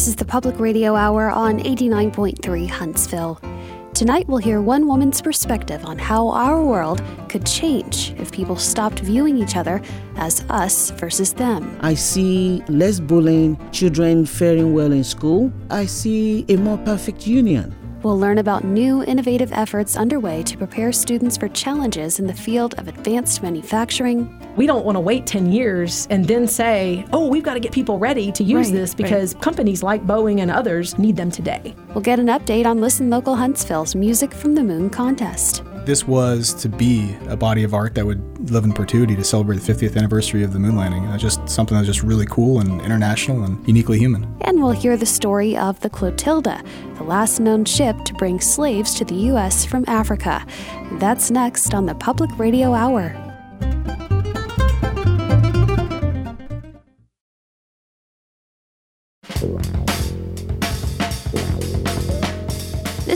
This is the Public Radio Hour on 89.3 Huntsville. Tonight, we'll hear one woman's perspective on how our world could change if people stopped viewing each other as us versus them. I see less bullying, children faring well in school. I see a more perfect union. We'll learn about new innovative efforts underway to prepare students for challenges in the field of advanced manufacturing. We don't want to wait 10 years and then say, oh, we've got to get people ready to use Right, this because companies like Boeing and others need them today. We'll get an update on Listen Local Huntsville's Music from the Moon contest. This was to be a body of art that would live in perpetuity to celebrate the 50th anniversary of the moon landing. It was just something that was just really cool and international and uniquely human. And we'll hear the story of the Clotilda, the last known ship to bring slaves to the U.S. from Africa. That's next on the Public Radio Hour.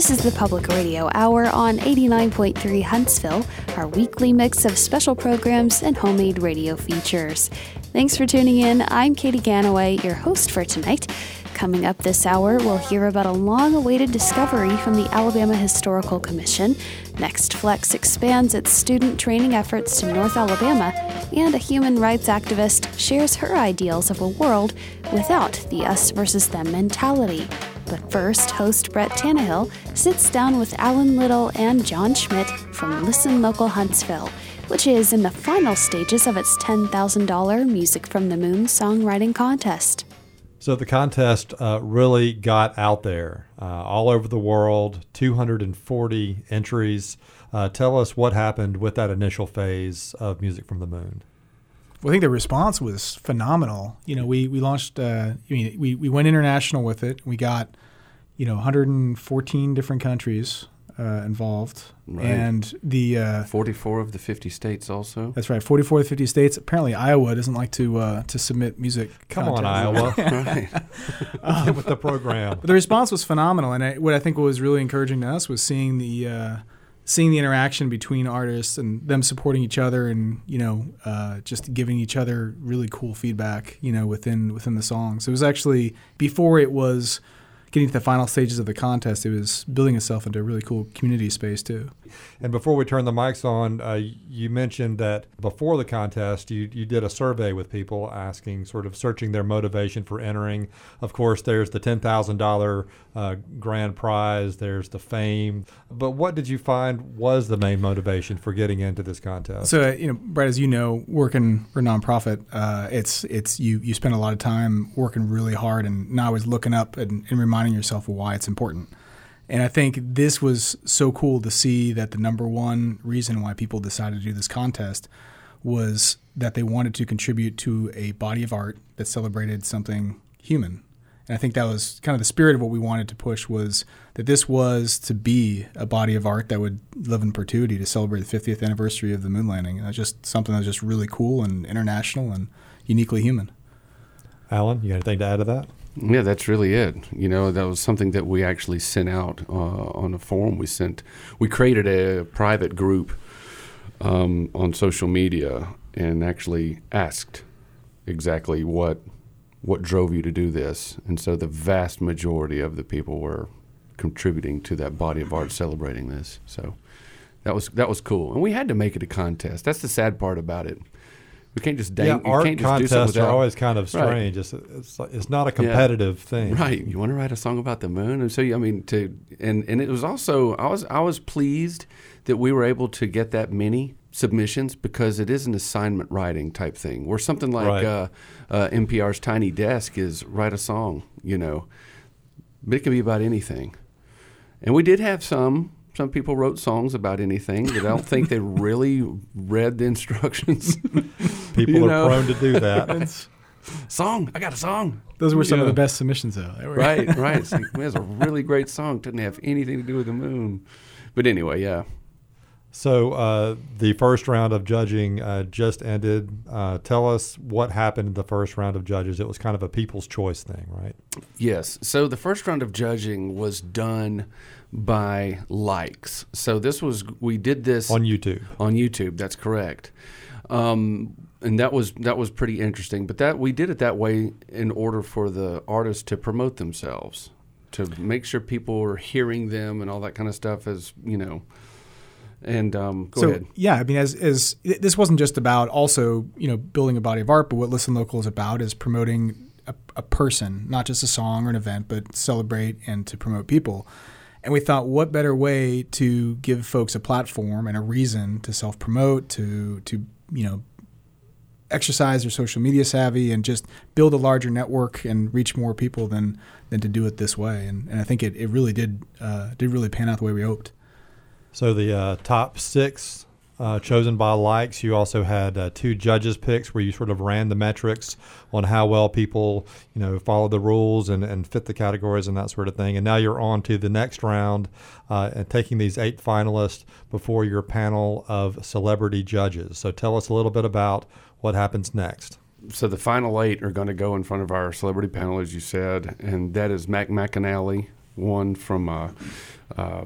This is the Public Radio Hour on 89.3 Huntsville, our weekly mix of special programs and homemade radio features. Thanks for tuning in. I'm Katie Ganaway, your host for tonight. Coming up this hour, we'll hear about a long awaited discovery from the Alabama Historical Commission. NextFlex expands its student training efforts to North Alabama, and a human rights activist shares her ideals of a world without the us versus them mentality. But first, host Brett Tannehill sits down with Alan Little and John Schmidt from Listen Local Huntsville, which is in the final stages of its $10,000 Music from the Moon songwriting contest. So the contest uh, really got out there uh, all over the world, 240 entries. Uh, tell us what happened with that initial phase of Music from the Moon. Well, I think the response was phenomenal. You know, we we launched. Uh, I mean, we we went international with it. We got, you know, 114 different countries uh, involved, Right. and the uh, 44 of the 50 states also. that's right, 44 to 50 states. Apparently, Iowa doesn't like to uh, to submit music. Come on. Iowa. right. Get with the program. But the response was phenomenal, and I, what I think was really encouraging to us was seeing the uh, seeing the interaction between artists and them supporting each other, and you know, uh, just giving each other really cool feedback, you know, within within the songs. It was actually before it was getting to the final stages of the contest. It was building itself into a really cool community space too. And before we turn the mics on, uh, you mentioned that before the contest, you, you did a survey with people asking, sort of searching their motivation for entering. Of course, there's the $10,000 uh, grand prize, there's the fame. But what did you find was the main motivation for getting into this contest? So uh, you know, Brad, as you know, working for a nonprofit, uh, it's it's you you spend a lot of time working really hard and not always looking up and, and reminding yourself why it's important. And I think this was so cool to see that the number one reason why people decided to do this contest was that they wanted to contribute to a body of art that celebrated something human. And I think that was kind of the spirit of what we wanted to push was that this was to be a body of art that would live in perpetuity to celebrate the 50th anniversary of the moon landing. And that's just something that's just really cool and international and uniquely human. Alan, you got anything to add to that? Yeah, that's really it. You know, that was something that we actually sent out uh, on a forum. We sent, we created a private group um, on social media and actually asked exactly what what drove you to do this. And so the vast majority of the people were contributing to that body of art celebrating this. So that was that was cool. And we had to make it a contest. That's the sad part about it. We can't just dang, yeah, art can't just do something contests are always kind of Right. strange. It's, it's, it's not a competitive thing. Right. You want to write a song about the moon? And so I mean to and and it was also I was I was pleased that we were able to get that many submissions because it is an assignment writing type thing where something like Right. uh, uh, NPR's Tiny Desk is write a song, you know. But it can be about anything. And we did have some some people wrote songs about anything, but I don't think they really read the instructions. People You are know. prone to do that. song, I got a song. Those were some of the best submissions, though. Right, right. It's like, man, it's a really great song. Didn't have anything to do with the moon. But anyway, yeah. So uh, the first round of judging uh, just ended. Uh, tell us what happened in the first round of judges. It was kind of a people's choice thing, right? Yes. So the first round of judging was done by likes. So this was we did this On YouTube. on YouTube. That's correct. Um, and that was that was pretty interesting. But that we did it that way in order for the artists to promote themselves, to make sure people were hearing them and all that kind of stuff. As you know, and um, go so, ahead. Yeah, I mean, as as this wasn't just about also you know building a body of art, but what Listen Local is about is promoting a, a person, not just a song or an event, but celebrate and to promote people. And we thought, what better way to give folks a platform and a reason to self promote, to to you know exercise their social media savvy and just build a larger network and reach more people than than to do it this way. And, and I think it, it really did uh, did really pan out the way we hoped. So the uh, top six uh, chosen by likes. You also had uh, two judges picks where you sort of ran the metrics on how well people, you know, follow the rules and, and fit the categories and that sort of thing. And now you're on to the next round uh, and taking these eight finalists before your panel of celebrity judges. So tell us a little bit about what happens next. So the final eight are going to go in front of our celebrity panel, as you said, and that is Mac McAnally, one from uh, uh,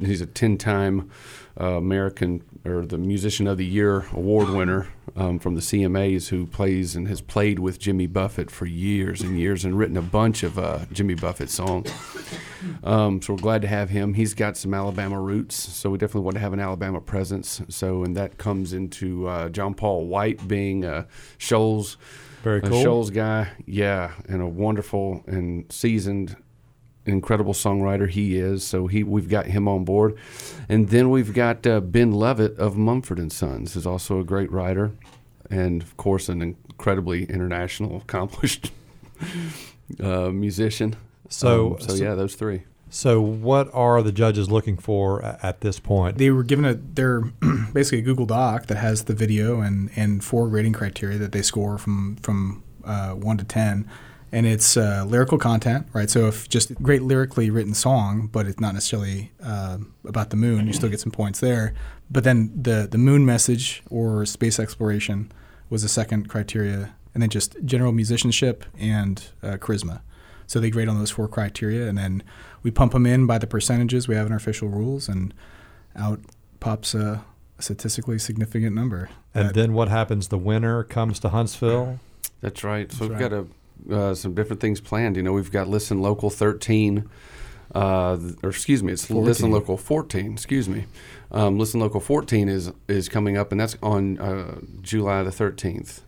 he's a 10 time uh, American or the Musician of the Year award winner um, from the CMAs who plays and has played with Jimmy Buffett for years and years and written a bunch of uh, Jimmy Buffett songs. Um, so we're glad to have him. He's got some Alabama roots, so we definitely want to have an Alabama presence. So, and that comes into uh, John Paul White being a Shoals. Very cool. A Shoals guy, yeah, and a wonderful and seasoned incredible songwriter he is. So he we've got him on board, and then we've got uh, Ben Lovett of Mumford and Sons, is also a great writer, and of course an incredibly international accomplished uh, musician. So, um, so, so yeah, those three. So, what are the judges looking for at this point? They were given a they're basically a Google Doc that has the video and and four grading criteria that they score from from uh, one to ten and it's uh, lyrical content, right? So if just great lyrically written song, but it's not necessarily uh, about the moon, you still get some points there. But then the the moon message or space exploration was the second criteria, and then just general musicianship and uh, charisma. So they grade on those four criteria, and then we pump them in by the percentages we have in our official rules, and out pops a statistically significant number. And then what happens? The winner comes to Huntsville. That's right. So That's we've right. got a uh, some different things planned. You know, we've got Listen Local 13, uh, or excuse me, it's 14. Listen Local 14. Excuse me, um, Listen Local 14 is is coming up, and that's on uh, July the 13th.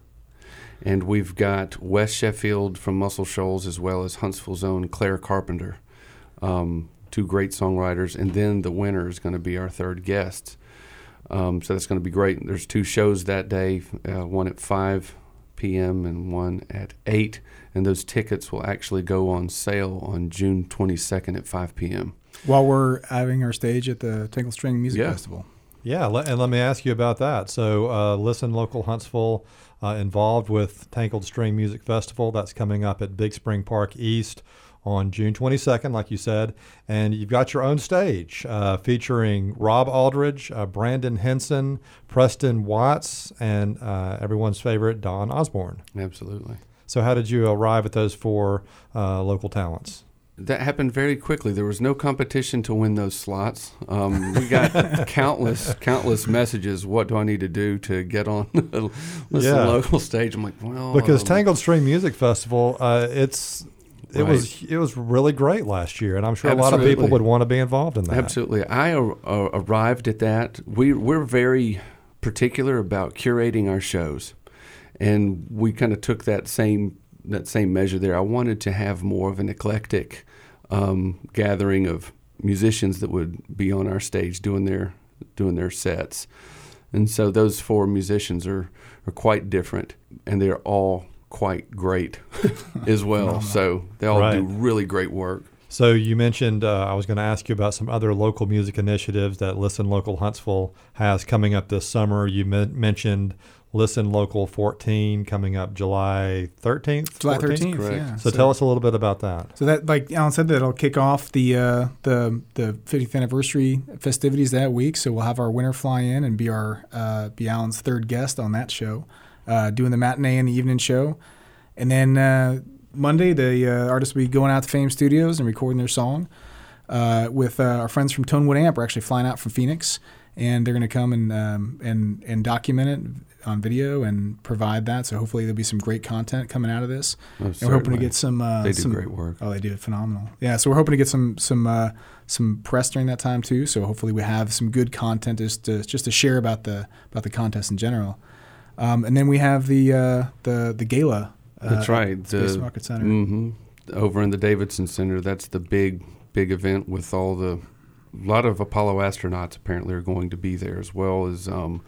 And we've got West Sheffield from Muscle Shoals as well as Huntsville's own Claire Carpenter, um, two great songwriters, and then the winner is going to be our third guest. Um, so that's going to be great. There's two shows that day, uh, one at five p.m. and one at 8. And those tickets will actually go on sale on June 22nd at 5 p.m. While we're having our stage at the Tangled String Music yeah. Festival. Yeah, and let me ask you about that. So, uh, listen, local Huntsville uh, involved with Tangled String Music Festival. That's coming up at Big Spring Park East on June 22nd, like you said. And you've got your own stage uh, featuring Rob Aldridge, uh, Brandon Henson, Preston Watts, and uh, everyone's favorite, Don Osborne. Absolutely. So, how did you arrive at those four uh, local talents? That happened very quickly. There was no competition to win those slots. Um, we got countless, countless messages. What do I need to do to get on the yeah. local stage? I'm like, well, because um, Tangled String Music Festival, uh, it's it right. was it was really great last year, and I'm sure Absolutely. a lot of people would want to be involved in that. Absolutely, I uh, arrived at that. We we're very particular about curating our shows, and we kind of took that same that same measure there. I wanted to have more of an eclectic um, gathering of musicians that would be on our stage doing their doing their sets, and so those four musicians are are quite different, and they're all quite great as well. so they all right. do really great work. So you mentioned uh, I was going to ask you about some other local music initiatives that Listen Local Huntsville has coming up this summer. You mentioned Listen Local 14 coming up July 13th. July 13th, 13th yeah. So, so, tell us a little bit about that. So that, like Alan said, that'll kick off the uh, the the 50th anniversary festivities that week. So we'll have our winner fly in and be our uh, be Alan's third guest on that show uh, doing the matinee and the evening show. And then uh, Monday, the uh, artists will be going out to Fame Studios and recording their song. Uh, with uh, our friends from Tonewood Amp, we're actually flying out from Phoenix and they're going to come and um, and and document it on video and provide that. So hopefully there'll be some great content coming out of this. Oh, and we're hoping to get some. Uh, They do some- great work. Oh, they do phenomenal. Yeah, so we're hoping to get some some uh, some press during that time too. So hopefully we have some good content just to just to share about the about the contest in general. Um, and then we have the uh, the the gala. Uh, That's right. Space The- Market Center. hmm Over in the Davidson Center, that's the big, big event with all the, a lot of Apollo astronauts apparently are going to be there, as well as um,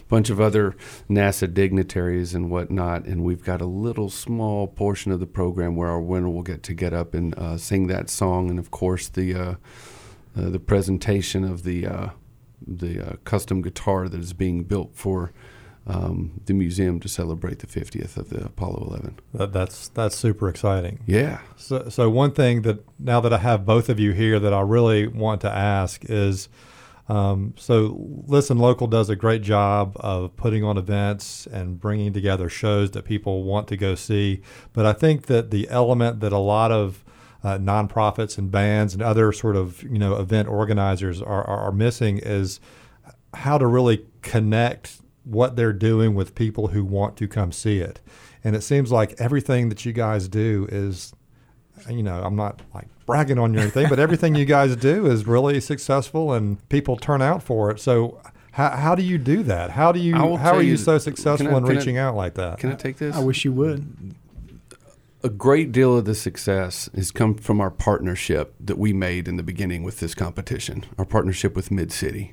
a bunch of other NASA dignitaries and whatnot. And we've got a little small portion of the program where our winner will get to get up and uh, sing that song, and of course the uh, uh, the presentation of the uh, the uh, custom guitar that is being built for. Um, the museum to celebrate the 50th of the Apollo 11. That, that's that's super exciting. Yeah. So, so one thing that now that I have both of you here that I really want to ask is, um, so Listen Local does a great job of putting on events and bringing together shows that people want to go see. But I think that the element that a lot of uh, nonprofits and bands and other sort of you know event organizers are, are, are missing is how to really connect what they're doing with people who want to come see it. And it seems like everything that you guys do is, you know, I'm not like bragging on you or anything, but everything you guys do is really successful and people turn out for it. So, how, how do you do that? How do you how are you you- so successful I- in can I- reaching out like that? Can I take this? I wish you would. a great deal of the success has come from our partnership that we made in the beginning with this competition. Our partnership with Mid City,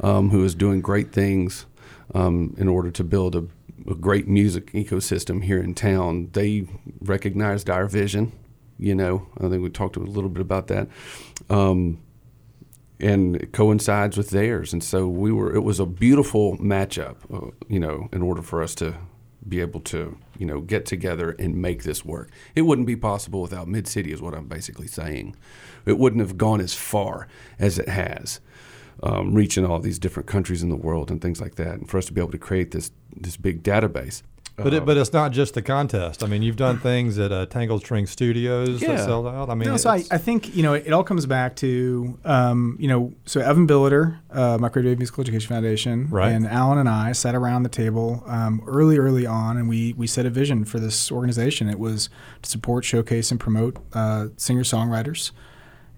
um, who is doing great things um, in order to build a, a great music ecosystem here in town. They recognized our vision. You know, I think we talked a little bit about that. Um, and it coincides with theirs. And so we were. It was a beautiful matchup, uh, you know, in order for us to be able to, you know, get together and make this work. It wouldn't be possible without Mid City, is what I'm basically saying. It wouldn't have gone as far as it has, um, reaching all these different countries in the world and things like that. And for us to be able to create this this big database. But it, but it's not just the contest. I mean, you've done things at uh, Tangled String Studios that Yeah. sell out. I mean, no, so I, I think you know it, it all comes back to um, you know so Evan Billiter, uh, Microwave Musical Education Foundation, Right. and Alan and I sat around the table um, early, early on, and we we set a vision for this organization. It was to support, showcase, and promote uh, singer songwriters,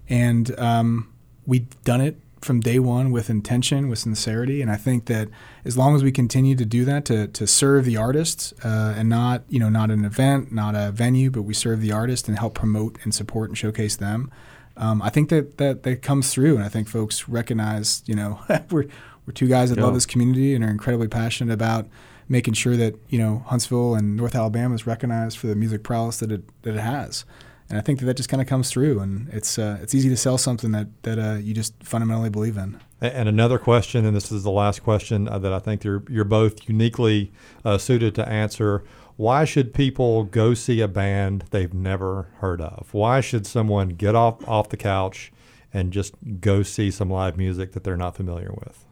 and um, we've done it from day one with intention, with sincerity, and I think that as long as we continue to do that to, to serve the artists uh, and not you know not an event, not a venue, but we serve the artist and help promote and support and showcase them. Um, I think that, that that comes through, and I think folks recognize you know we're we're two guys that Yeah. love this community and are incredibly passionate about making sure that you know Huntsville and North Alabama is recognized for the music prowess that it that it has. And I think that that just kind of comes through, and it's uh, it's easy to sell something that that uh, you just fundamentally believe in. And another question, and this is the last question uh, that I think you're you're both uniquely uh, suited to answer. Why should people go see a band they've never heard of? Why should someone get off off the couch and just go see some live music that they're not familiar with?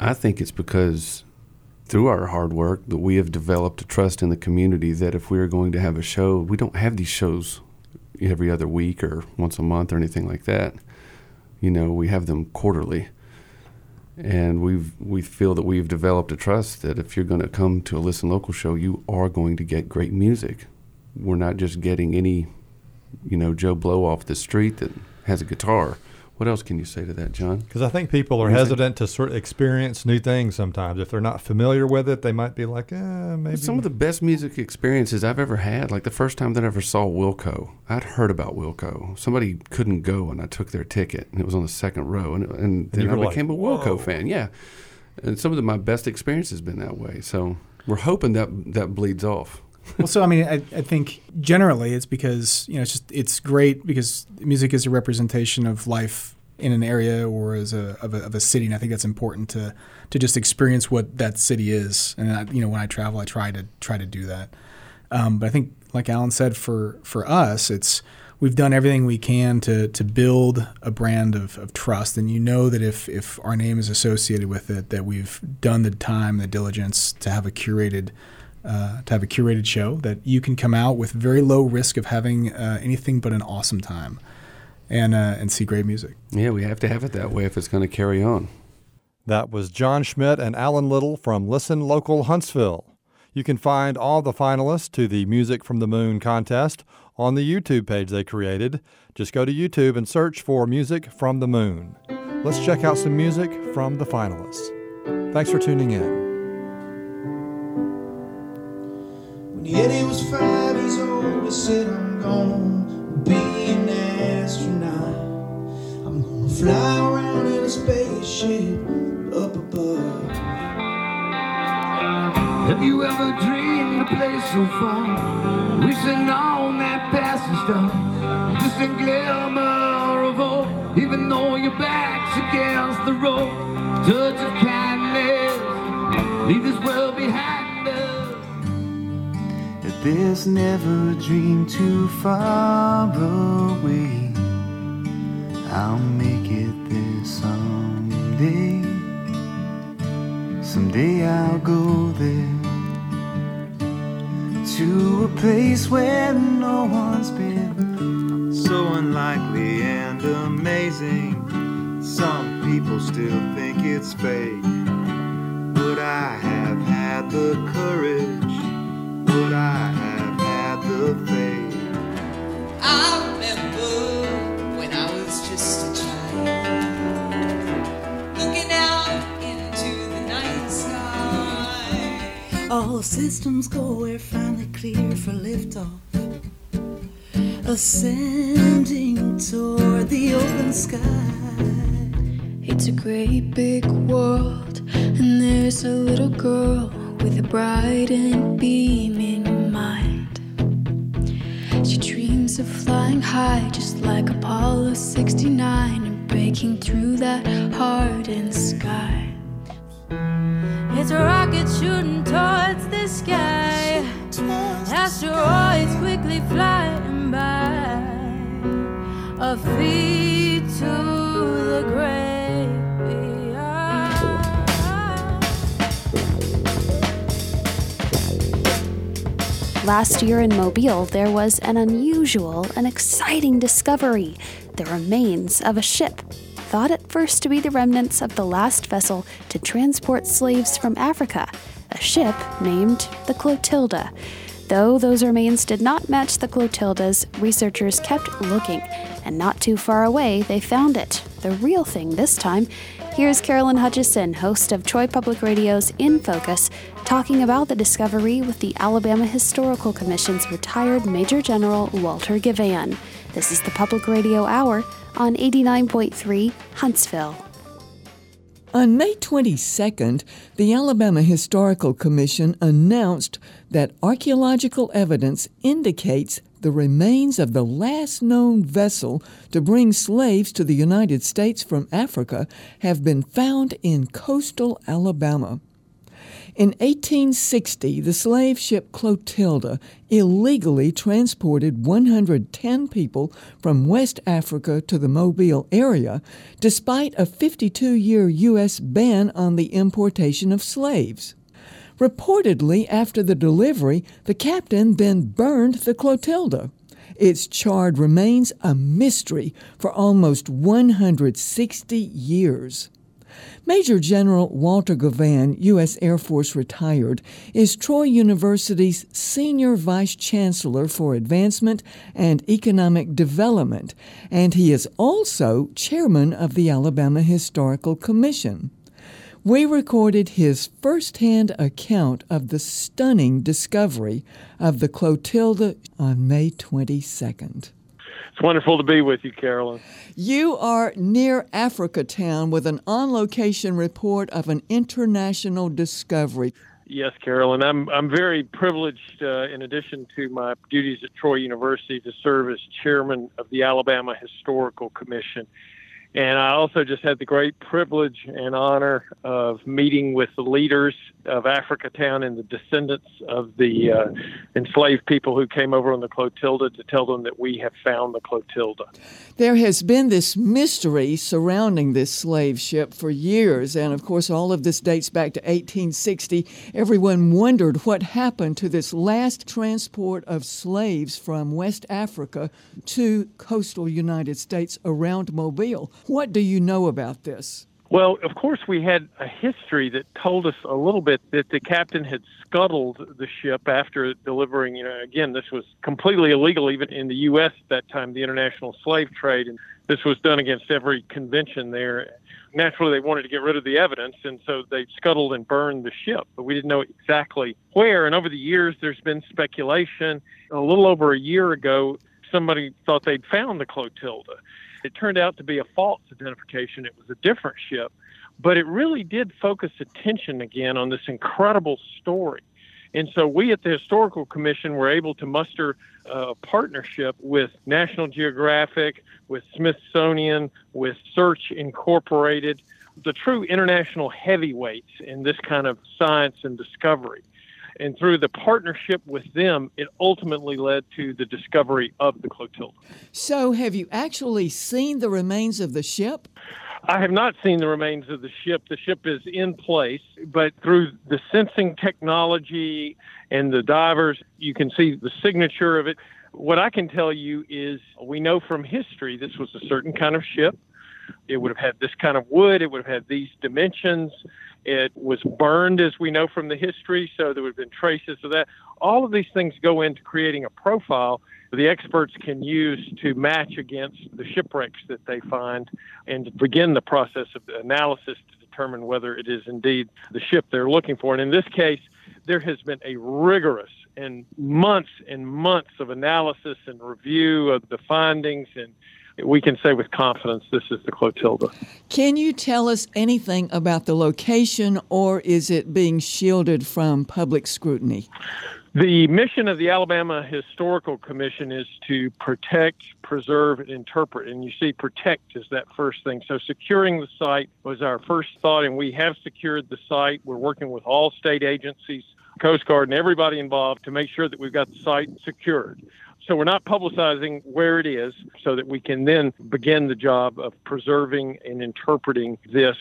I think it's because through our hard work that we have developed a trust in the community that if we are going to have a show, we don't have these shows every other week or once a month or anything like that. You know, we have them quarterly. And we've we feel that we've developed a trust that if you're going to come to a listen local show, you are going to get great music. We're not just getting any, you know, Joe Blow off the street that has a guitar. What else can you say to that, John? Because I think people are hesitant to sort of experience new things sometimes. If they're not familiar with it, they might be like, eh, maybe. Some of the best music experiences I've ever had, like the first time that I ever saw Wilco, I'd heard about Wilco. Somebody couldn't go, and I took their ticket, and it was on the second row, and, and then you I like, became a "Whoa." Wilco fan. Yeah, and some of the, my best experiences have been that way. So we're hoping that that bleeds off. Well, so I mean, I, I think generally it's because you know it's just it's great because music is a representation of life in an area or as a of a, of a city, and I think that's important to to just experience what that city is. And I, you know, when I travel, I try to try to do that. Um, but I think, like Alan said, for for us, it's we've done everything we can to to build a brand of, of trust, and you know that if if our name is associated with it, that we've done the time, the diligence to have a curated uh, to have a curated show that you can come out with very low risk of having uh, anything but an awesome time and uh, and see great music. Yeah, we have to have it that way if it's going to carry on. That was John Schmidt and Alan Little from Listen Local Huntsville. You can find all the finalists to the Music from the Moon contest on the YouTube page they created. Just go to YouTube and search for Music from the Moon. Let's check out some music from the finalists. Thanks for tuning in. When he was five years old, he said, I'm gonna be an astronaut. I'm gonna fly around in a spaceship up above. Have you ever dreamed a place so far? Wishing on that passing star. Just a glimmer of hope, even though your back's against the rope. Touch of kindness, leave this world behind there's never a dream too far away. I'll make it there someday. Someday I'll go there to a place where no one's been. So unlikely and amazing. Some people still think it's fake. But I have had the courage. But I have had the faith. I remember when I was just a child, looking out into the night sky. All systems go, we're finally clear for liftoff. Ascending toward the open sky. It's a great big world, and there's a little girl with a bright and beaming mind. She dreams of flying high, just like Apollo 69, and breaking through that hardened sky. It's a rocket shooting towards the sky. Asteroids quickly flying by. A feet to the great Last year in Mobile, there was an unusual and exciting discovery the remains of a ship. Thought at first to be the remnants of the last vessel to transport slaves from Africa, a ship named the Clotilda. Though those remains did not match the Clotilda's, researchers kept looking, and not too far away, they found it. The real thing this time. Here's Carolyn Hutchison, host of Troy Public Radio's In Focus, talking about the discovery with the Alabama Historical Commission's retired Major General Walter Givhan. This is the Public Radio Hour on 89.3 Huntsville. On May 22nd, the Alabama Historical Commission announced that archaeological evidence indicates the remains of the last known vessel to bring slaves to the United States from Africa have been found in coastal Alabama. In 1860, the slave ship Clotilda illegally transported 110 people from West Africa to the Mobile area, despite a 52 year U.S. ban on the importation of slaves. Reportedly, after the delivery, the captain then burned the Clotilda. Its charred remains a mystery for almost 160 years. Major General Walter Givhan, U.S. Air Force retired, is Troy University's Senior Vice Chancellor for Advancement and Economic Development, and he is also Chairman of the Alabama Historical Commission. We recorded his firsthand account of the stunning discovery of the Clotilda on May 22nd. It's wonderful to be with you, Carolyn. You are near Africa Town with an on location report of an international discovery. Yes, Carolyn. I'm I'm very privileged, uh, in addition to my duties at Troy University, to serve as chairman of the Alabama Historical Commission. And I also just had the great privilege and honor of meeting with the leaders of Africa Town and the descendants of the uh, enslaved people who came over on the Clotilda to tell them that we have found the Clotilda. There has been this mystery surrounding this slave ship for years, and of course, all of this dates back to 1860. Everyone wondered what happened to this last transport of slaves from West Africa to coastal United States around Mobile. What do you know about this? Well, of course, we had a history that told us a little bit that the captain had scuttled the ship after delivering. You know, again, this was completely illegal even in the U.S. at that time, the international slave trade, and this was done against every convention there. Naturally, they wanted to get rid of the evidence, and so they scuttled and burned the ship, but we didn't know exactly where. And over the years, there's been speculation. A little over a year ago, somebody thought they'd found the Clotilda. It turned out to be a false identification. It was a different ship, but it really did focus attention again on this incredible story. And so we at the Historical Commission were able to muster a partnership with National Geographic, with Smithsonian, with Search Incorporated, the true international heavyweights in this kind of science and discovery. And through the partnership with them, it ultimately led to the discovery of the Clotilda. So, have you actually seen the remains of the ship? I have not seen the remains of the ship. The ship is in place, but through the sensing technology and the divers, you can see the signature of it. What I can tell you is we know from history this was a certain kind of ship. It would have had this kind of wood, it would have had these dimensions. It was burned, as we know from the history, so there would have been traces of that. All of these things go into creating a profile the experts can use to match against the shipwrecks that they find and begin the process of analysis to determine whether it is indeed the ship they're looking for. And in this case, there has been a rigorous and months and months of analysis and review of the findings and we can say with confidence this is the Clotilda. Can you tell us anything about the location or is it being shielded from public scrutiny? The mission of the Alabama Historical Commission is to protect, preserve, and interpret. And you see, protect is that first thing. So, securing the site was our first thought, and we have secured the site. We're working with all state agencies, Coast Guard, and everybody involved to make sure that we've got the site secured. So, we're not publicizing where it is so that we can then begin the job of preserving and interpreting this.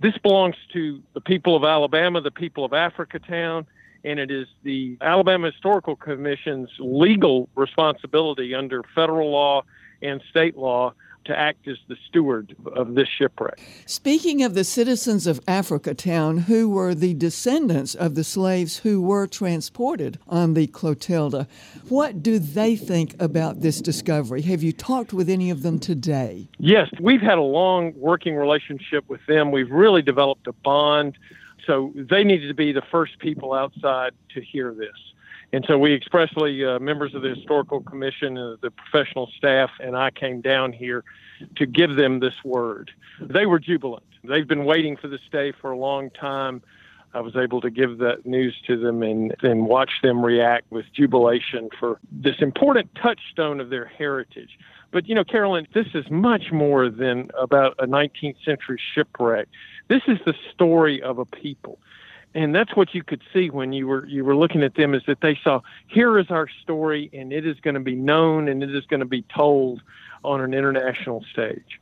This belongs to the people of Alabama, the people of Africatown and it is the Alabama Historical Commission's legal responsibility under federal law and state law to act as the steward of this shipwreck. Speaking of the citizens of Africatown, who were the descendants of the slaves who were transported on the Clotilda, what do they think about this discovery? Have you talked with any of them today? Yes, we've had a long working relationship with them. We've really developed a bond so they needed to be the first people outside to hear this. And so we expressly, uh, members of the historical commission, uh, the professional staff, and I came down here to give them this word. They were jubilant. They've been waiting for this day for a long time. I was able to give that news to them and then watch them react with jubilation for this important touchstone of their heritage. But you know, Carolyn, this is much more than about a 19th century shipwreck. This is the story of a people. And that's what you could see when you were you were looking at them is that they saw here is our story and it is going to be known and it is going to be told on an international stage.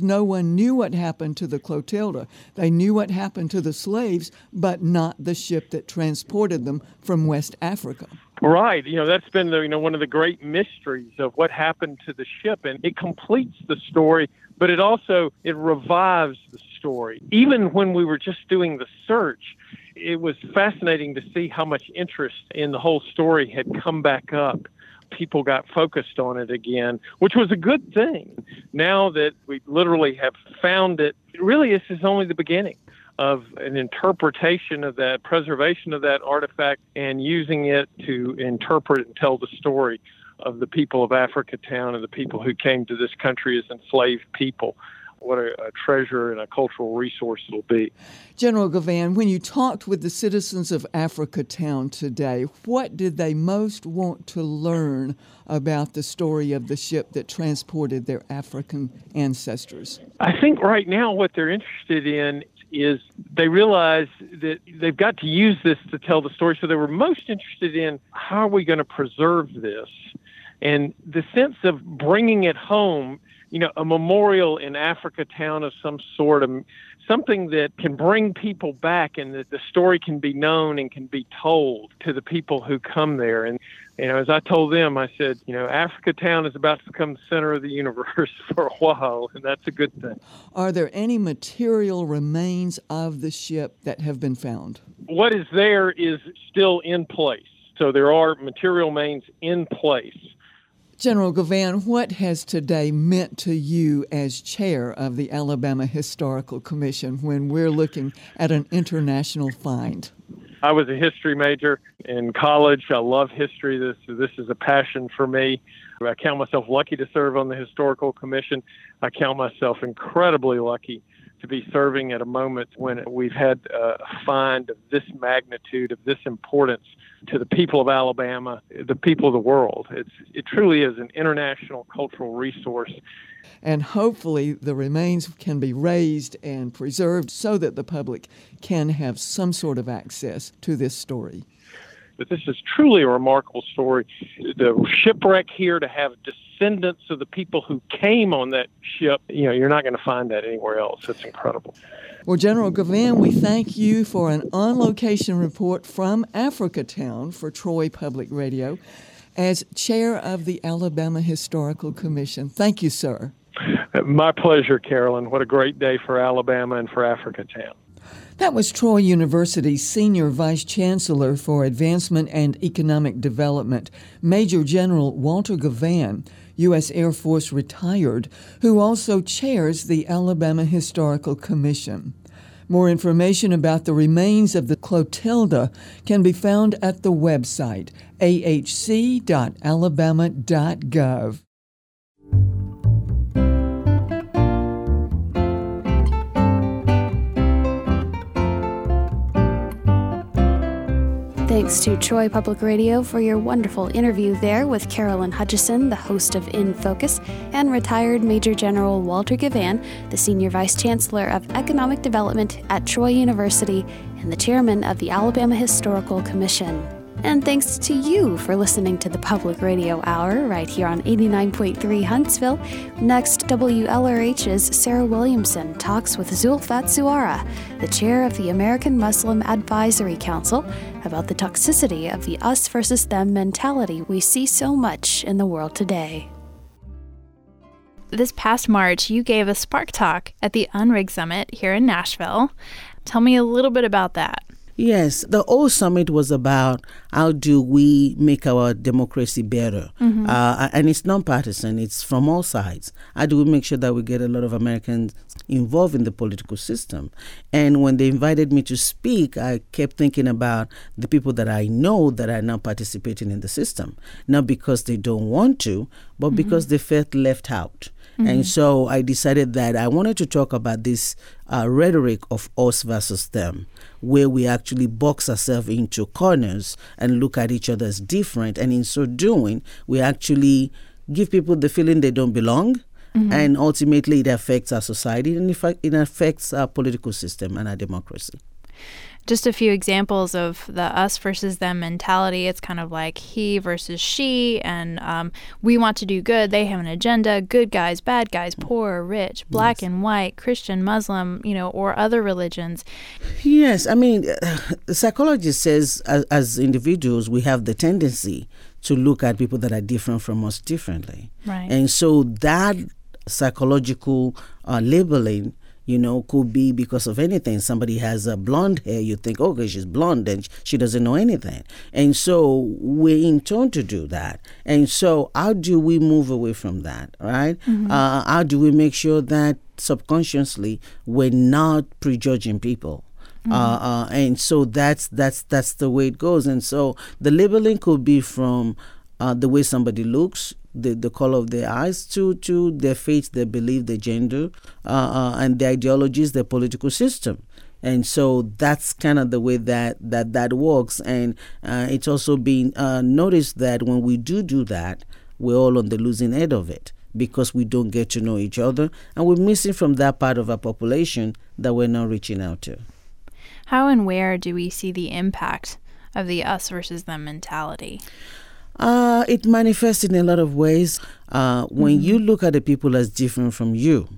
No one knew what happened to the Clotilda. They knew what happened to the slaves, but not the ship that transported them from West Africa. Right. You know, that's been the, you know one of the great mysteries of what happened to the ship and it completes the story, but it also it revives the story. Even when we were just doing the search, it was fascinating to see how much interest in the whole story had come back up. People got focused on it again, which was a good thing. Now that we literally have found it, really this is only the beginning of an interpretation of that, preservation of that artifact, and using it to interpret and tell the story of the people of Africatown and the people who came to this country as enslaved people what a, a, treasure and a cultural resource it'll be. General Givhan, when you talked with the citizens of Africatown today, what did they most want to learn about the story of the ship that transported their African ancestors? I think right now what they're interested in is they realize that they've got to use this to tell the story. So they were most interested in how are we going to preserve this? And the sense of bringing it home, you know, a memorial in Africatown of some sort, of something that can bring people back and that the story can be known and can be told to the people who come there. And, you know, as I told them, I said, you know, Africa Town is about to become the center of the universe for a while, and that's a good thing. Are there any material remains of the ship that have been found? What is there is still in place. So there are material remains in place. General Givhan, what has today meant to you as chair of the Alabama Historical Commission when we're looking at an international find? I was a history major in college. I love history. This this is a passion for me. I count myself lucky to serve on the historical commission. I count myself incredibly lucky to be serving at a moment when we've had a find of this magnitude, of this importance to the people of Alabama, the people of the world. It's it truly is an international cultural resource. And hopefully, the remains can be raised and preserved so that the public can have some sort of access to this story. But this is truly a remarkable story. The shipwreck here to have descendants of the people who came on that ship, you know, you're not going to find that anywhere else. It's incredible. Well, General Givhan, we thank you for an on location report from Africatown for Troy Public Radio as chair of the Alabama Historical Commission. Thank you, sir. My pleasure, Carolyn. What a great day for Alabama and for Africa Town. That was Troy University's Senior Vice Chancellor for Advancement and Economic Development, Major General Walter Givhan, U.S. Air Force retired, who also chairs the Alabama Historical Commission. More information about the remains of the Clotilda can be found at the website ahc.alabama.gov. Thanks to Troy Public Radio for your wonderful interview there with Carolyn Hutchison, the host of In Focus, and retired Major General Walter Givhan, the Senior Vice Chancellor of Economic Development at Troy University and the Chairman of the Alabama Historical Commission. And thanks to you for listening to the Public Radio Hour right here on 89.3 Huntsville. Next, WLRH's Sarah Williamson talks with Zulfat Suara, the chair of the American Muslim Advisory Council, about the toxicity of the us versus them mentality we see so much in the world today. This past March, you gave a Spark Talk at the UNRIG Summit here in Nashville. Tell me a little bit about that. Yes, the whole summit was about how do we make our democracy better, Mhm. uh, and it's nonpartisan. It's from all sides. How do we make sure that we get a lot of Americans involved in the political system? And when they invited me to speak, I kept thinking about the people that I know that are not participating in the system, not because they don't want to, but because they felt left out. Mhm. And so I decided that I wanted to talk about this uh, rhetoric of us versus them, where we actually box ourselves into corners and look at each other as different. And in so doing, we actually give people the feeling they don't belong. Mhm. And ultimately, it affects our society and in fact, it affects our political system and our democracy. Just a few examples of the us versus them mentality. It's kind of like he versus she, and um, we want to do good. They have an agenda good guys, bad guys, poor, rich, black and white, Christian, Muslim, you know, or other religions. Yes, I mean, the psychologist says as, as individuals, we have the tendency to look at people that are different from us differently. Right. And so that psychological uh, labeling, you know, could be because of anything. Somebody has a blonde hair, you think, okay, she's blonde and she doesn't know anything. And so we're in tune to do that. And so how do we move away from that, right? Mhm. Uh, how do we make sure that subconsciously we're not prejudging people? Mhm. Uh, uh, and so that's that's that's the way it goes. And so the labeling could be from uh, the way somebody looks, the, the color of their eyes, to to their faith, their belief, their gender, uh, uh, and their ideologies, their political system. And so that's kind of the way that that that works. And uh, it's also been uh, noticed that when we do do that, we're all on the losing end of it because we don't get to know each other, and we're missing from that part of our population that we're not reaching out to. How and where do we see the impact of the us versus them mentality? Uh, it manifests in a lot of ways. Uh, when you look at the people as different from you,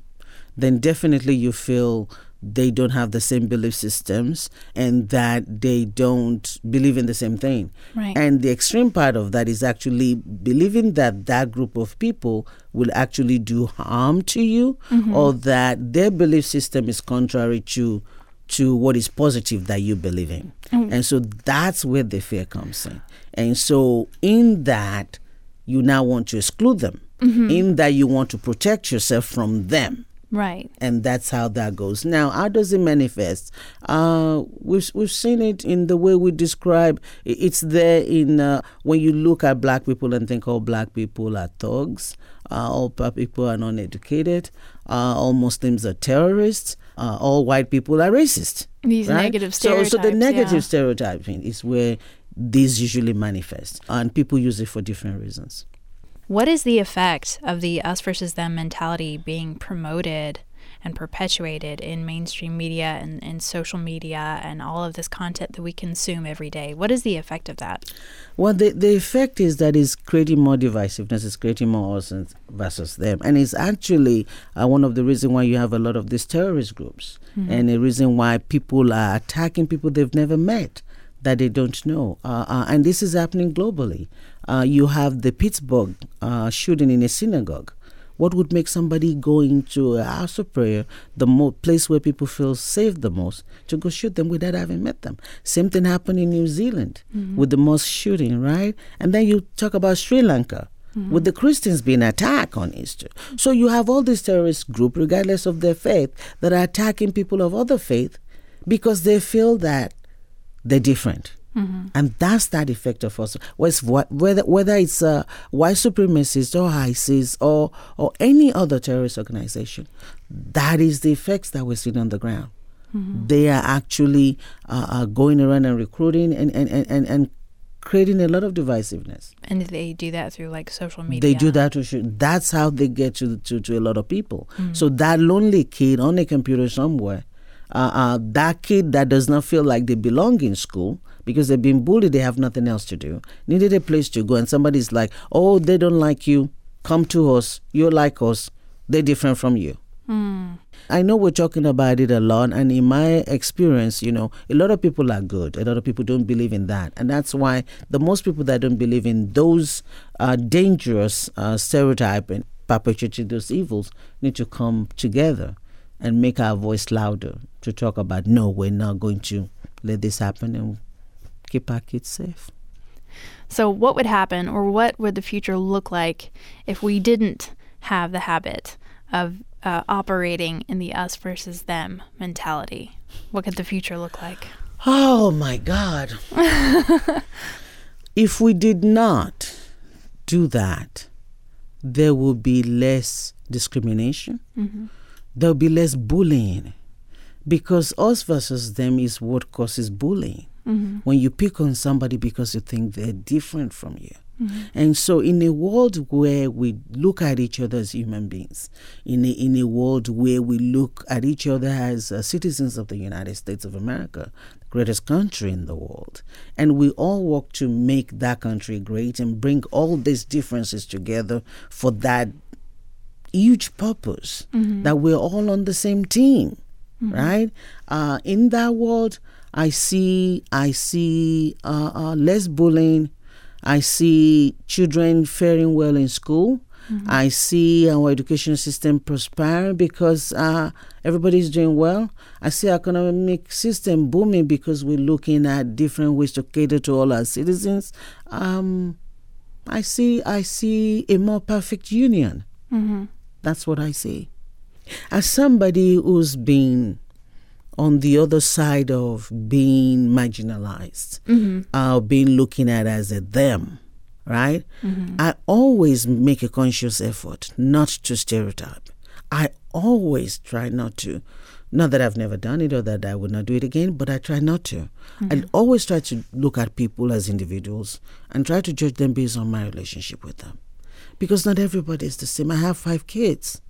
then definitely you feel they don't have the same belief systems and that they don't believe in the same thing. Right. And the extreme part of that is actually believing that that group of people will actually do harm to you Mhm. or that their belief system is contrary to to what is positive that you believe in. Mm. And so that's where the fear comes in. And so in that you now want to exclude them. Mhm. In that you want to protect yourself from them Right. and that's how that goes. Now, how does it manifest? Uh, we've we've seen it in the way we describe. It's there in uh, when you look at black people and think all black people are thugs, uh, all black people are non-educated, uh, all Muslims are terrorists, uh, all white people are racist. These right? negative stereotypes. So, so the negative yeah. stereotyping is where these usually manifest, and people use it for different reasons. What is the effect of the us versus them mentality being promoted and perpetuated in mainstream media and, and social media and all of this content that we consume every day? What is the effect of that? Well, the, the effect is that it's creating more divisiveness, it's creating more us versus them. And it's actually uh, one of the reasons why you have a lot of these terrorist groups Mhm. and a reason why people are attacking people they've never met that they don't know. Uh, uh, and this is happening globally. Uh, you have the Pittsburgh uh, shooting in a synagogue. What would make somebody go into a house of prayer, the mo- place where people feel safe the most, to go shoot them without having met them? Same thing happened in New Zealand Mhm. with the mosque shooting, right? And then you talk about Sri Lanka with the Christians being attacked on Easter. So you have all these terrorist groups, regardless of their faith, that are attacking people of other faith because they feel that they're different. Mhm. And that's that effect of us. Whether whether it's uh, white supremacists or ISIS or or any other terrorist organization, that is the effects that we're seeing on the ground. Mhm. They are actually uh, uh, going around and recruiting and, and, and, and, and creating a lot of divisiveness. And they do that through like social media. They do that to. That's how they get to, to, to a lot of people. Mm. So that lonely kid on a computer somewhere, uh, uh, that kid that does not feel like they belong in school because they've been bullied, they have nothing else to do, needed a place to go, and somebody's like, "Oh, they don't like you. Come to us. You're like us. They're different from you." Mm. I know we're talking about it a lot, and in my experience, you know, a lot of people are good. A lot of people don't believe in that, and that's why the most people that don't believe in those uh, dangerous uh, stereotype and perpetuating those evils need to come together and make our voice louder to talk about no, we're not going to let this happen and keep our kids safe. So, what would happen, or what would the future look like if we didn't have the habit of uh, operating in the us versus them mentality? What could the future look like? Oh my God. if we did not do that, there would be less discrimination, Mhm. there'll be less bullying, because us versus them is what causes bullying. Mhm. When you pick on somebody because you think they're different from you. Mhm. And so, in a world where we look at each other as human beings, in a, in a world where we look at each other as uh, citizens of the United States of America, the greatest country in the world, and we all work to make that country great and bring all these differences together for that huge purpose Mhm. that we're all on the same team Mhm. right uh, in that world i see i see uh, uh, less bullying i see children faring well in school Mhm. i see our education system prospering because uh, everybody's doing well i see our economic system booming because we're looking at different ways to cater to all our citizens um, i see i see a more perfect union Mm-hmm. that's what I see. As somebody who's been on the other side of being marginalized, Mhm. uh, being looking at as a them, right? Mhm. I always make a conscious effort not to stereotype. I always try not to. Not that I've never done it or that I would not do it again, but I try not to. I Mhm. always try to look at people as individuals and try to judge them based on my relationship with them because not everybody is the same. I have five kids,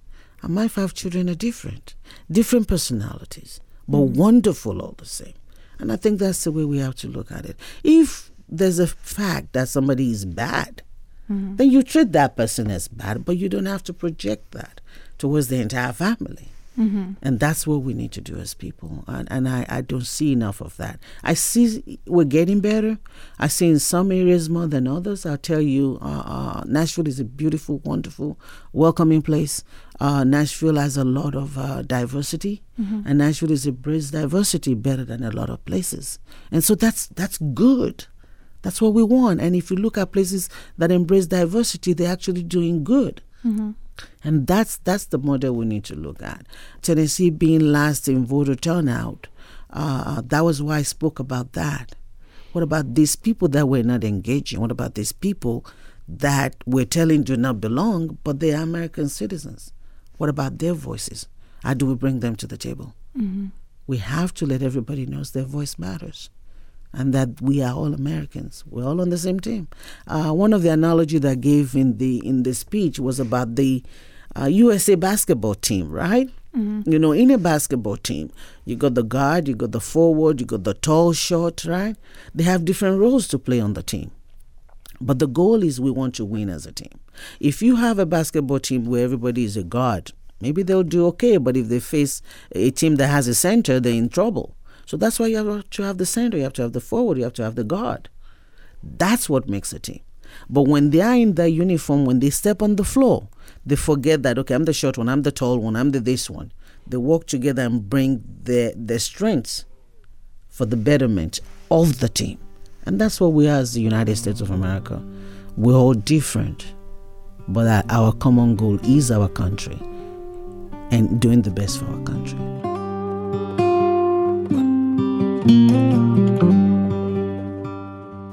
and my five children are different, different personalities, but Mm. wonderful all the same. And I think that's the way we have to look at it. If there's a fact that somebody is bad, Mm-hmm. Mhm. then you treat that person as bad, but you don't have to project that towards the entire family. Mm-hmm. And that's what we need to do as people. And, and I, I don't see enough of that. I see we're getting better. I see in some areas more than others. I'll tell you, uh, uh, Nashville is a beautiful, wonderful, welcoming place. Uh, Nashville has a lot of uh, diversity, Mhm. and Nashville is embraces diversity better than a lot of places. And so that's that's good. That's what we want. And if you look at places that embrace diversity, they're actually doing good. Mm-hmm. And that's that's the model we need to look at. Tennessee being last in voter turnout, uh, that was why I spoke about that. What about these people that were not engaging? What about these people that we're telling do not belong, but they are American citizens? What about their voices? How do we bring them to the table? Mm-hmm. We have to let everybody know their voice matters and that we are all Americans. We're all on the same team. Uh, one of the analogy that I gave in the in the speech was about the uh, USA basketball team, right? Mhm. You know, in a basketball team, you got the guard, you got the forward, you got the tall, short, right? They have different roles to play on the team. But the goal is we want to win as a team. If you have a basketball team where everybody is a guard, maybe they'll do okay. But if they face a team that has a center, they're in trouble. So that's why you have to have the center, you have to have the forward, you have to have the guard. That's what makes a team. But when they are in their uniform, when they step on the floor, they forget that okay, I'm the short one, I'm the tall one, I'm the this one. They work together and bring their their strengths for the betterment of the team. And that's what we are as the United States of America. We're all different, but our- our common goal is our country and doing the best for our country.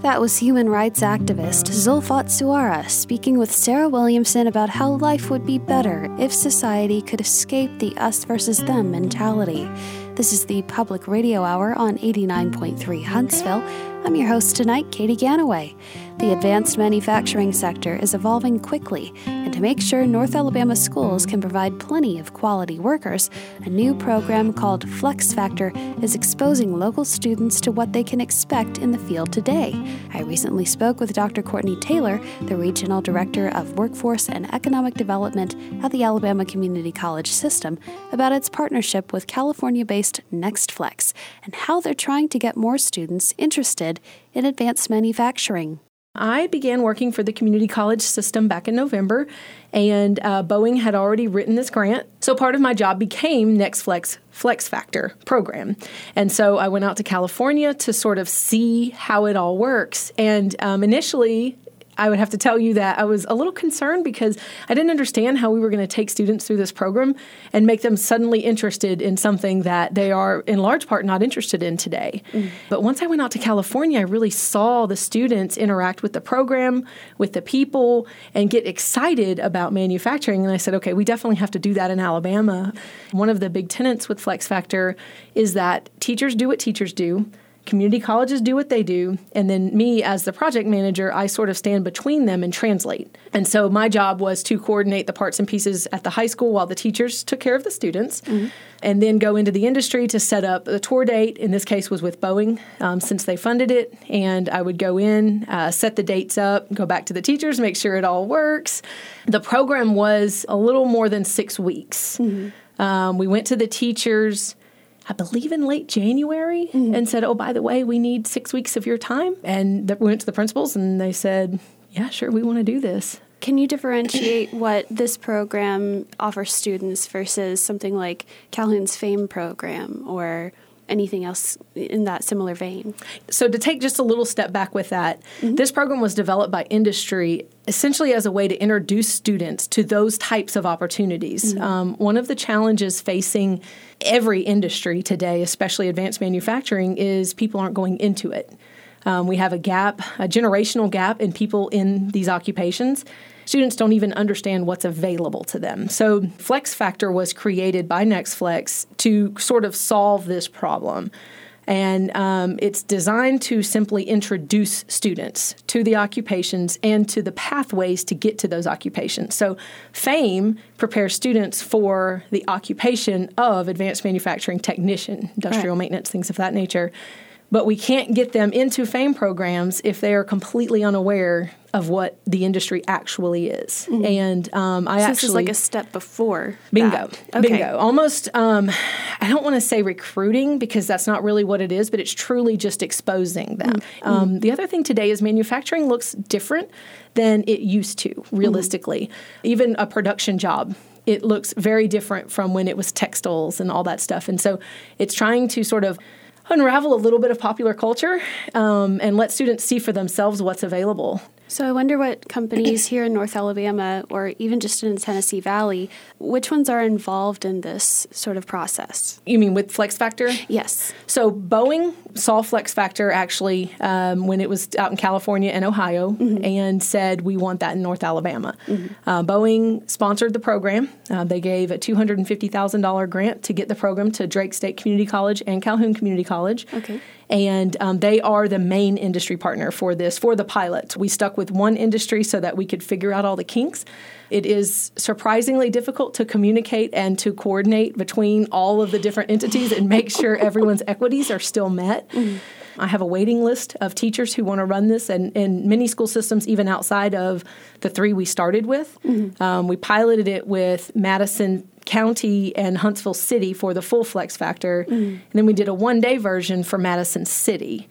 That was human rights activist Zulfat Suara speaking with Sarah Williamson about how life would be better if society could escape the us versus them mentality. This is the Public Radio Hour on 89.3 Huntsville. I'm your host tonight, Katie Ganaway. The advanced manufacturing sector is evolving quickly, and to make sure North Alabama schools can provide plenty of quality workers, a new program called Flex Factor is exposing local students to what they can expect in the field today. I recently spoke with Dr. Courtney Taylor, the Regional Director of Workforce and Economic Development at the Alabama Community College System, about its partnership with California based NextFlex and how they're trying to get more students interested in advanced manufacturing. I began working for the community college system back in November, and uh, Boeing had already written this grant. So part of my job became NextFlex Flex Factor program. And so I went out to California to sort of see how it all works. And um, initially, I would have to tell you that I was a little concerned because I didn't understand how we were going to take students through this program and make them suddenly interested in something that they are, in large part, not interested in today. Mm. But once I went out to California, I really saw the students interact with the program, with the people, and get excited about manufacturing. And I said, okay, we definitely have to do that in Alabama. One of the big tenets with Flex Factor is that teachers do what teachers do community colleges do what they do. And then me as the project manager i sort of stand between them and translate. And so my job was to coordinate the parts and pieces at the high school while the teachers took care of the students and then go into the industry to set up the tour date. In this case was with boeing um, since they funded it. And i would go in uh, set the dates up go back to the teachers make sure it all works. The program was a little more than six weeks. Um, we went to the teachers I believe in late January mm-hmm. and said, "Oh, by the way, we need six weeks of your time." And we went to the principals and they said, "Yeah, sure, we want to do this." Can you differentiate what this program offers students versus something like Calhoun's FAME program or anything else in that similar vein? So, to take just a little step back with that, this program was developed by industry essentially as a way to introduce students to those types of opportunities. Mhm. Um, one of the challenges facing every industry today, especially advanced manufacturing, is people aren't going into it. Um, we have a gap, a generational gap in people in these occupations. Students don't even understand what's available to them. So, Flex Factor was created by NextFlex to sort of solve this problem. And um, it's designed to simply introduce students to the occupations and to the pathways to get to those occupations. So, FAME prepares students for the occupation of advanced manufacturing technician, industrial maintenance, things of that nature. But we can't get them into FAME programs if they are completely unaware of what the industry actually is. And um, I Mm-hmm. so actually this is like a step before. Bingo. Okay. Bingo. Almost, um, I don't want to say recruiting because that's not really what it is, but it's truly just exposing them. Mm-hmm. Um, the other thing today is manufacturing looks different than it used to, realistically. Even a production job. It looks very different from when it was textiles and all that stuff. And so it's trying to sort of unravel a little bit of popular culture um, and let students see for themselves what's available. So I wonder what companies here in North Alabama or even just in the Tennessee Valley, which ones are involved in this sort of process? You mean with Flex Factor? Yes. So Boeing saw Flex Factor actually um, when it was out in California and Ohio and said, we want that in North Alabama. Uh, Boeing sponsored the program. Uh, they gave a $250,000 grant to get the program to Drake State Community College and Calhoun Community College. Okay. And um, they are the main industry partner for this, for the pilot. We stuck with one industry so that we could figure out all the kinks. It is surprisingly difficult to communicate and to coordinate between all of the different entities and make sure everyone's equities are still met. I have a waiting list of teachers who want to run this, and in many school systems, even outside of the three we started with. Um, we piloted it with Madison County and Huntsville City for the full flex factor, and then we did a one day version for Madison City.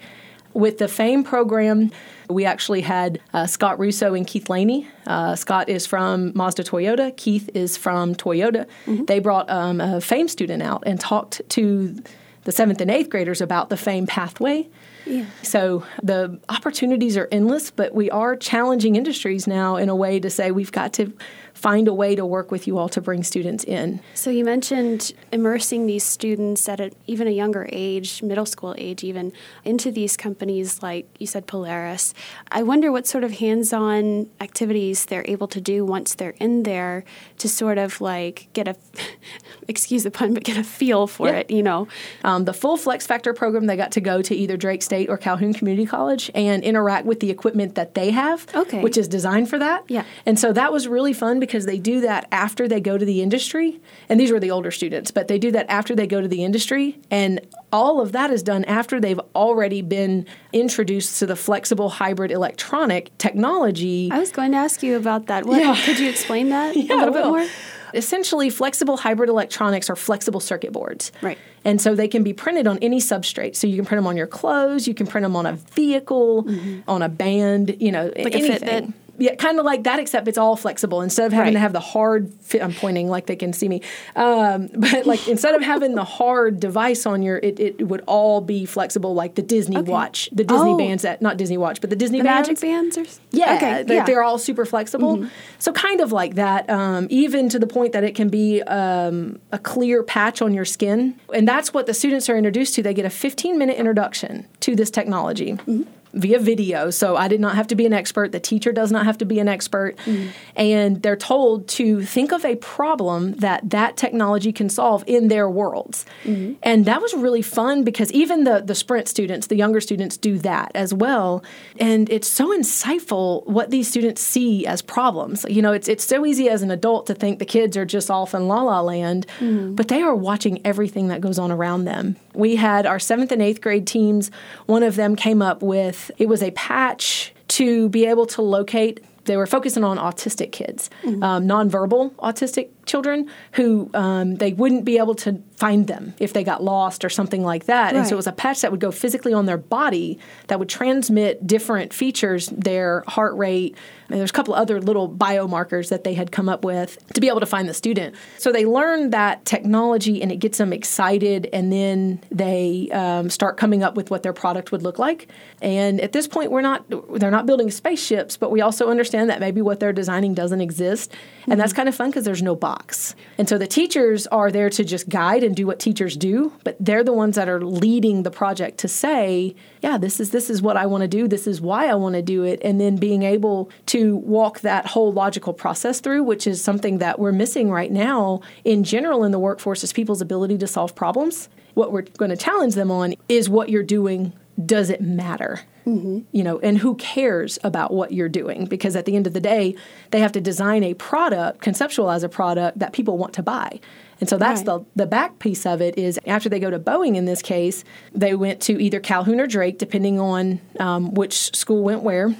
With the FAME program, we actually had uh, Scott Russo and Keith Laney. Uh, Scott is from Mazda Toyota, Keith is from Toyota. They brought um, a FAME student out and talked to the seventh and eighth graders about the FAME pathway. Yeah. So the opportunities are endless, but we are challenging industries now in a way to say we've got to find a way to work with you all to bring students in. So you mentioned immersing these students at a, even a younger age, middle school age even, into these companies like you said Polaris. I wonder what sort of hands-on activities they're able to do once they're in there to sort of like get a excuse the pun, but get a feel for Yeah. it, you know. Um, the full Flex Factor program, they got to go to either Drake State or Calhoun Community College and interact with the equipment that they have, Okay. which is designed for that. Yeah. And so that was really fun because they do that after they go to the industry. And these were the older students, but they do that after they go to the industry. And all of that is done after they've already been introduced to the flexible hybrid electronic technology. I was going to ask you about that. What, Yeah. Could you explain that a little bit more? Essentially, flexible hybrid electronics are flexible circuit boards. Right. And so they can be printed on any substrate. So you can print them on your clothes, you can print them on a vehicle, on a band, you know, Mm-hmm. Like a anything. Yeah, kind of like that, except it's all flexible. Instead of having Right. to have the hard fit, I'm pointing like they can see me. Um, but like instead of having the hard device on your, it, it would all be flexible, like the Disney Okay. watch, the Disney Oh. bands that, not Disney watch, but the Disney The bands. magic bands or Yeah, Okay, like yeah. Mm-hmm. they're all super flexible. So kind of like that, um, even to the point that it can be um, a clear patch on your skin, and that's what the students are introduced to. They get a 15 minute introduction to this technology. Mm-hmm. Via video, so I did not have to be an expert. The teacher does not have to be an expert, Mm-hmm. and they're told to think of a problem that that technology can solve in their worlds. Mm-hmm. And that was really fun because even the the sprint students, the younger students, do that as well. And it's so insightful what these students see as problems. You know, it's it's so easy as an adult to think the kids are just off in la la land, but they are watching everything that goes on around them. We had our seventh and eighth grade teams. One of them came up with it was a patch to be able to locate they were focusing on autistic kids, um, nonverbal autistic children who um, they wouldn't be able to find them if they got lost or something like that. And so it was a patch that would go physically on their body that would transmit different features, their heart rate. And there's a couple other little biomarkers that they had come up with to be able to find the student. So they learn that technology and it gets them excited, and then they um, start coming up with what their product would look like. And at this point, we're not they're not building spaceships, but we also understand that maybe what they're designing doesn't exist, and that's kind of fun because there's no box. And so the teachers are there to just guide and do what teachers do, but they're the ones that are leading the project to say, yeah, this is this is what I want to do, this is why I want to do it, and then being able to walk that whole logical process through, which is something that we're missing right now in general in the workforce is people's ability to solve problems. What we're going to challenge them on is what you're doing does it matter? Mm-hmm. you know, and who cares about what you're doing? Because at the end of the day, they have to design a product, conceptualize a product that people want to buy. And so that's Right. the the back piece of it is after they go to Boeing in this case, they went to either Calhoun or Drake, depending on um, which school went where,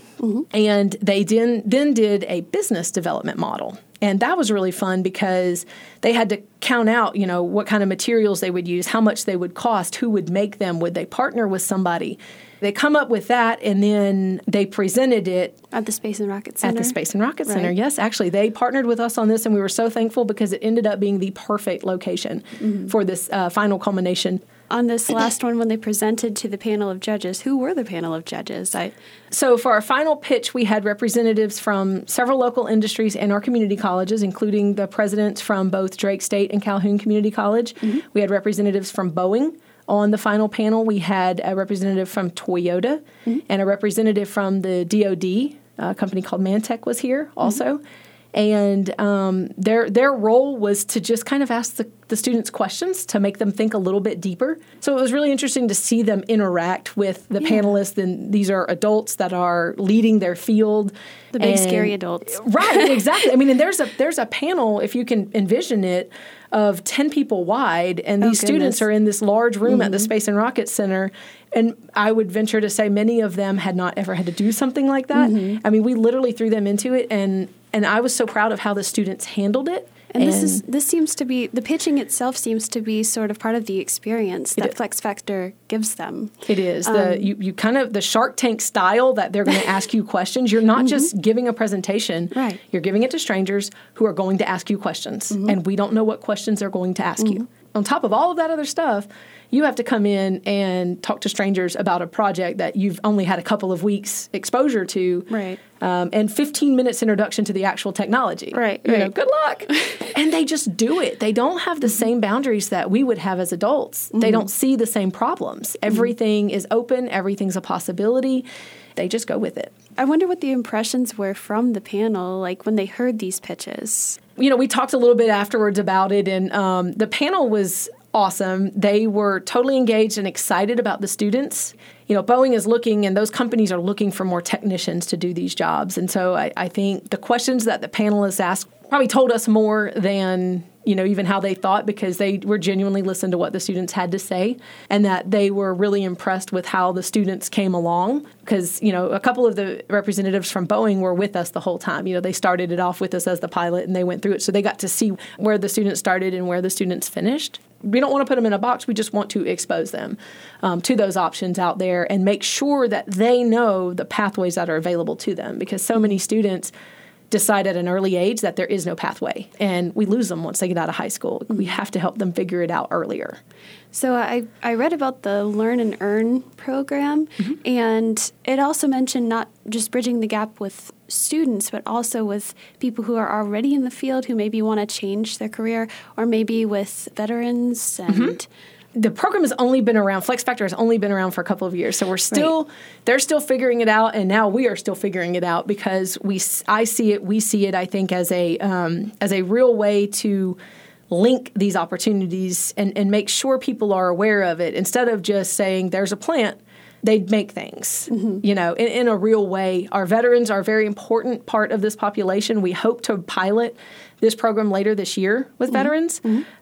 and they then then did a business development model. And that was really fun because they had to count out, you know, what kind of materials they would use, how much they would cost, who would make them, would they partner with somebody. They come up with that and then they presented it at the Space and Rocket Center. at the Space and Rocket Center. Right. Yes, actually, they partnered with us on this, and we were so thankful because it ended up being the perfect location for this uh, final culmination. On this last one, when they presented to the panel of judges, who were the panel of judges? I So, for our final pitch, we had representatives from several local industries and our community colleges, including the presidents from both Drake State and Calhoun Community College. We had representatives from Boeing. On the final panel, we had a representative from Toyota mm-hmm. and a representative from the DoD, a company called Mantech was here also. And um, their their role was to just kind of ask the, the students questions to make them think a little bit deeper. So it was really interesting to see them interact with the Yeah. panelists. And these are adults that are leading their field. The big And- scary adults. right? Exactly. I mean, and there's a there's a panel if you can envision it of ten people wide, and Oh, these students are in this large room at the Mhm. Space and Rocket Center. And I would venture to say many of them had not ever had to do something like that. Mhm. I mean, we literally threw them into it, and and I was so proud of how the students handled it. And, this is this seems to be the pitching itself seems to be sort of part of the experience that Flex Factor gives them. It is the Um, you, you kind of the Shark Tank style that they're going to ask you questions. You're not mm-hmm. just giving a presentation. Right. You're giving it to strangers who are going to ask you questions, mm-hmm. and we don't know what questions they're going to ask mm-hmm. you. On top of all of that other stuff, you have to come in and talk to strangers about a project that you've only had a couple of weeks exposure to. Right. Um, and 15 minutes introduction to the actual technology. Right, You know, good luck. and they just do it. They don't have the same boundaries that we would have as adults. They Mhm. don't see the same problems. Everything is open, everything's a possibility. They just go with it. I wonder what the impressions were from the panel, like when they heard these pitches. You know, we talked a little bit afterwards about it, and um, the panel was awesome. They were totally engaged and excited about the students. You know, Boeing is looking, and those companies are looking for more technicians to do these jobs. And so I, I think the questions that the panelists asked probably told us more than you know even how they thought because they were genuinely listened to what the students had to say and that they were really impressed with how the students came along because you know a couple of the representatives from Boeing were with us the whole time you know they started it off with us as the pilot and they went through it so they got to see where the students started and where the students finished we don't want to put them in a box we just want to expose them um, to those options out there and make sure that they know the pathways that are available to them because so many students decide at an early age that there is no pathway and we lose them once they get out of high school. We have to help them figure it out earlier. So I, I read about the Learn and Earn program, Mm-hmm. and it also mentioned not just bridging the gap with students, but also with people who are already in the field who maybe want to change their career, or maybe with veterans and. the program has only been around flex factor has only been around for a couple of years so we're still they're still figuring it out and now we are still figuring it out because we i see it we see it i think as a um, as a real way to link these opportunities and, and make sure people are aware of it instead of just saying there's a plant they'd make things you know in, in a real way. Our veterans are a very important part of this population. We hope to pilot this program later this year with veterans.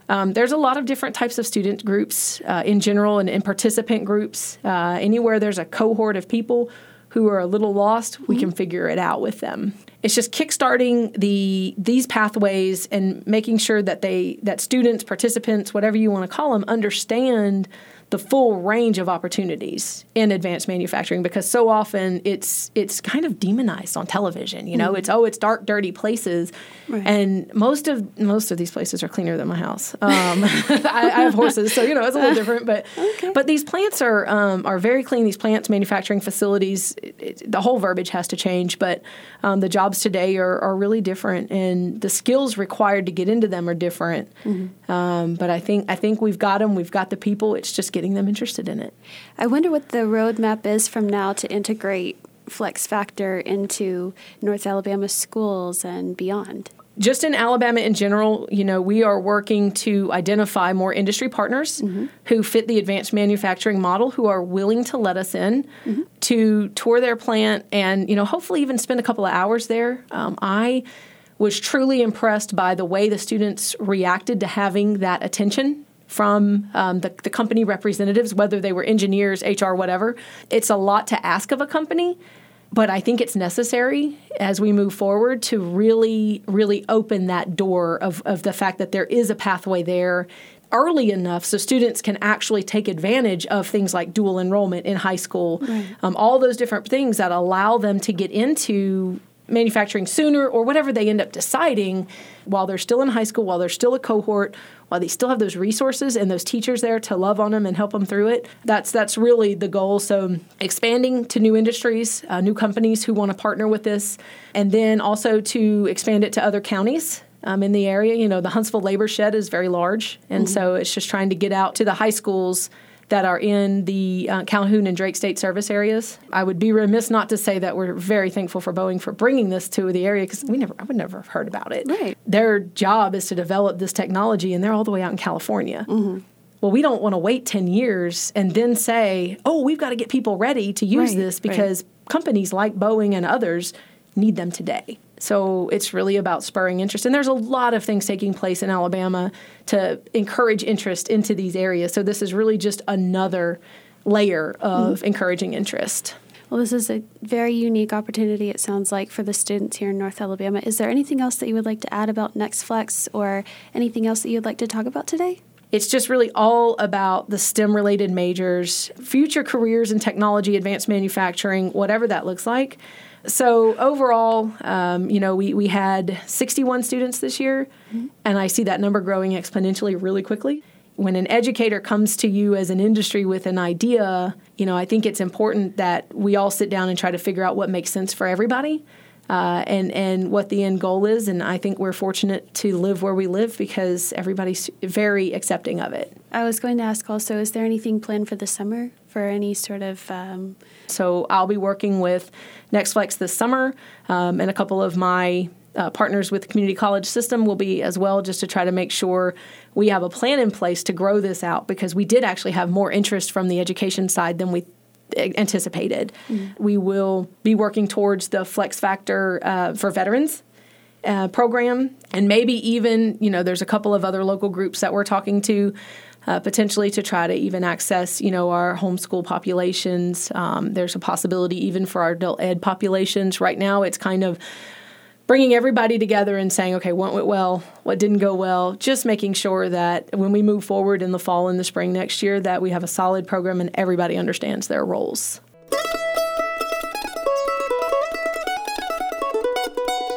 Um, there's a lot of different types of student groups uh, in general and, and participant groups. Uh, anywhere there's a cohort of people who are a little lost we can figure it out with them. It's just kickstarting the these pathways and making sure that they that students participants whatever you want to call them understand the full range of opportunities in advanced manufacturing because so often it's it's kind of demonized on television you know? Mhm. it's oh it's dark dirty places. And most of most of these places are cleaner than my house. Um, I, I have horses so you know it's a little different but but these plants are um, are very clean. These plants manufacturing facilities it, it, the whole verbiage has to change but um, the jobs today are, are really different and the skills required to get into them are different. Um, but I think I think we've got them we've got the people. It's just getting them interested in it I wonder what the roadmap is from now to integrate Flex Factor into North Alabama schools and beyond. just in Alabama in general, you know, we are working to identify more industry partners who fit the advanced manufacturing model, who are willing to let us in to tour their plant and, you know, hopefully even spend a couple of hours there. Um, I was truly impressed by the way the students reacted to having that attention from um, the, the company representatives, whether they were engineers, HR, whatever. It's a lot to ask of a company, but I think it's necessary as we move forward to really, really open that door of, of the fact that there is a pathway there early enough so students can actually take advantage of things like dual enrollment in high school, um, all those different things that allow them to get into manufacturing sooner or whatever they end up deciding while they're still in high school, while they're still a cohort, while they still have those resources and those teachers there to love on them and help them through it. That's that's really the goal. So expanding to new industries, uh, new companies who want to partner with this, and then also to expand it to other counties. Um, in the area, you know, the Huntsville labor shed is very large, and Mhm. so it's just trying to get out to the high schools that are in the uh, Calhoun and Drake State service areas. I would be remiss not to say that we're very thankful for Boeing for bringing this to the area because we never, I would never have heard about it. Right. Their job is to develop this technology, and they're all the way out in California. Well, we don't want to wait 10 years and then say, oh, we've got to get people ready to use Right, this right. because companies like Boeing and others need them today. So it's really about spurring interest. And there's a lot of things taking place in Alabama to encourage interest into these areas. So this is really just another layer of mm-hmm. encouraging interest. Well, this is a very unique opportunity, it sounds like, for the students here in North Alabama. Is there anything else that you would like to add about NextFlex or anything else that you'd like to talk about today? It's just really all about the STEM related majors, future careers in technology, advanced manufacturing, whatever that looks like. So, overall, um, you know, we, we had 61 students this year, and I see that number growing exponentially really quickly. When an educator comes to you as an industry with an idea, you know, I think it's important that we all sit down and try to figure out what makes sense for everybody uh, and and what the end goal is. And I think we're fortunate to live where we live because everybody's very accepting of it. I was going to ask also, is there anything planned for the summer for any sort of um, So I'll be working with NextFlex this summer, um, and a couple of my uh, partners with the community college system will be as well, just to try to make sure we have a plan in place to grow this out because we did actually have more interest from the education side than we anticipated. We will be working towards the Flex Factor uh, for veterans uh, program, and maybe even you know there's a couple of other local groups that we're talking to. Uh, potentially to try to even access, you know, our homeschool populations. Um, there's a possibility even for our adult ed populations. Right now, it's kind of bringing everybody together and saying, okay, what went well, what didn't go well, just making sure that when we move forward in the fall and the spring next year, that we have a solid program and everybody understands their roles.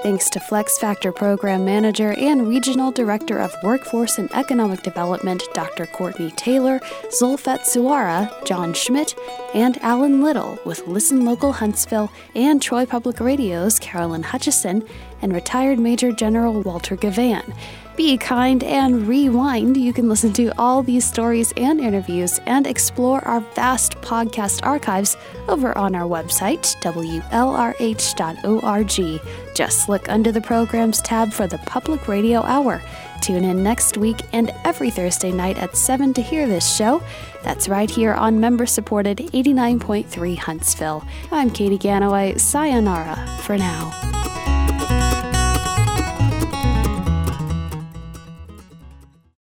Thanks to Flex Factor Program Manager and Regional Director of Workforce and Economic Development, Dr. Courtney Taylor, Zulfat Suara, John Schmidt, and Alan Little, with Listen Local Huntsville and Troy Public Radio's Carolyn Hutchison and retired Major General Walter Givhan. Be kind and rewind. You can listen to all these stories and interviews and explore our vast podcast archives over on our website, WLRH.org. Just look under the programs tab for the Public Radio Hour. Tune in next week and every Thursday night at 7 to hear this show. That's right here on member supported 89.3 Huntsville. I'm Katie Ganaway. Sayonara for now.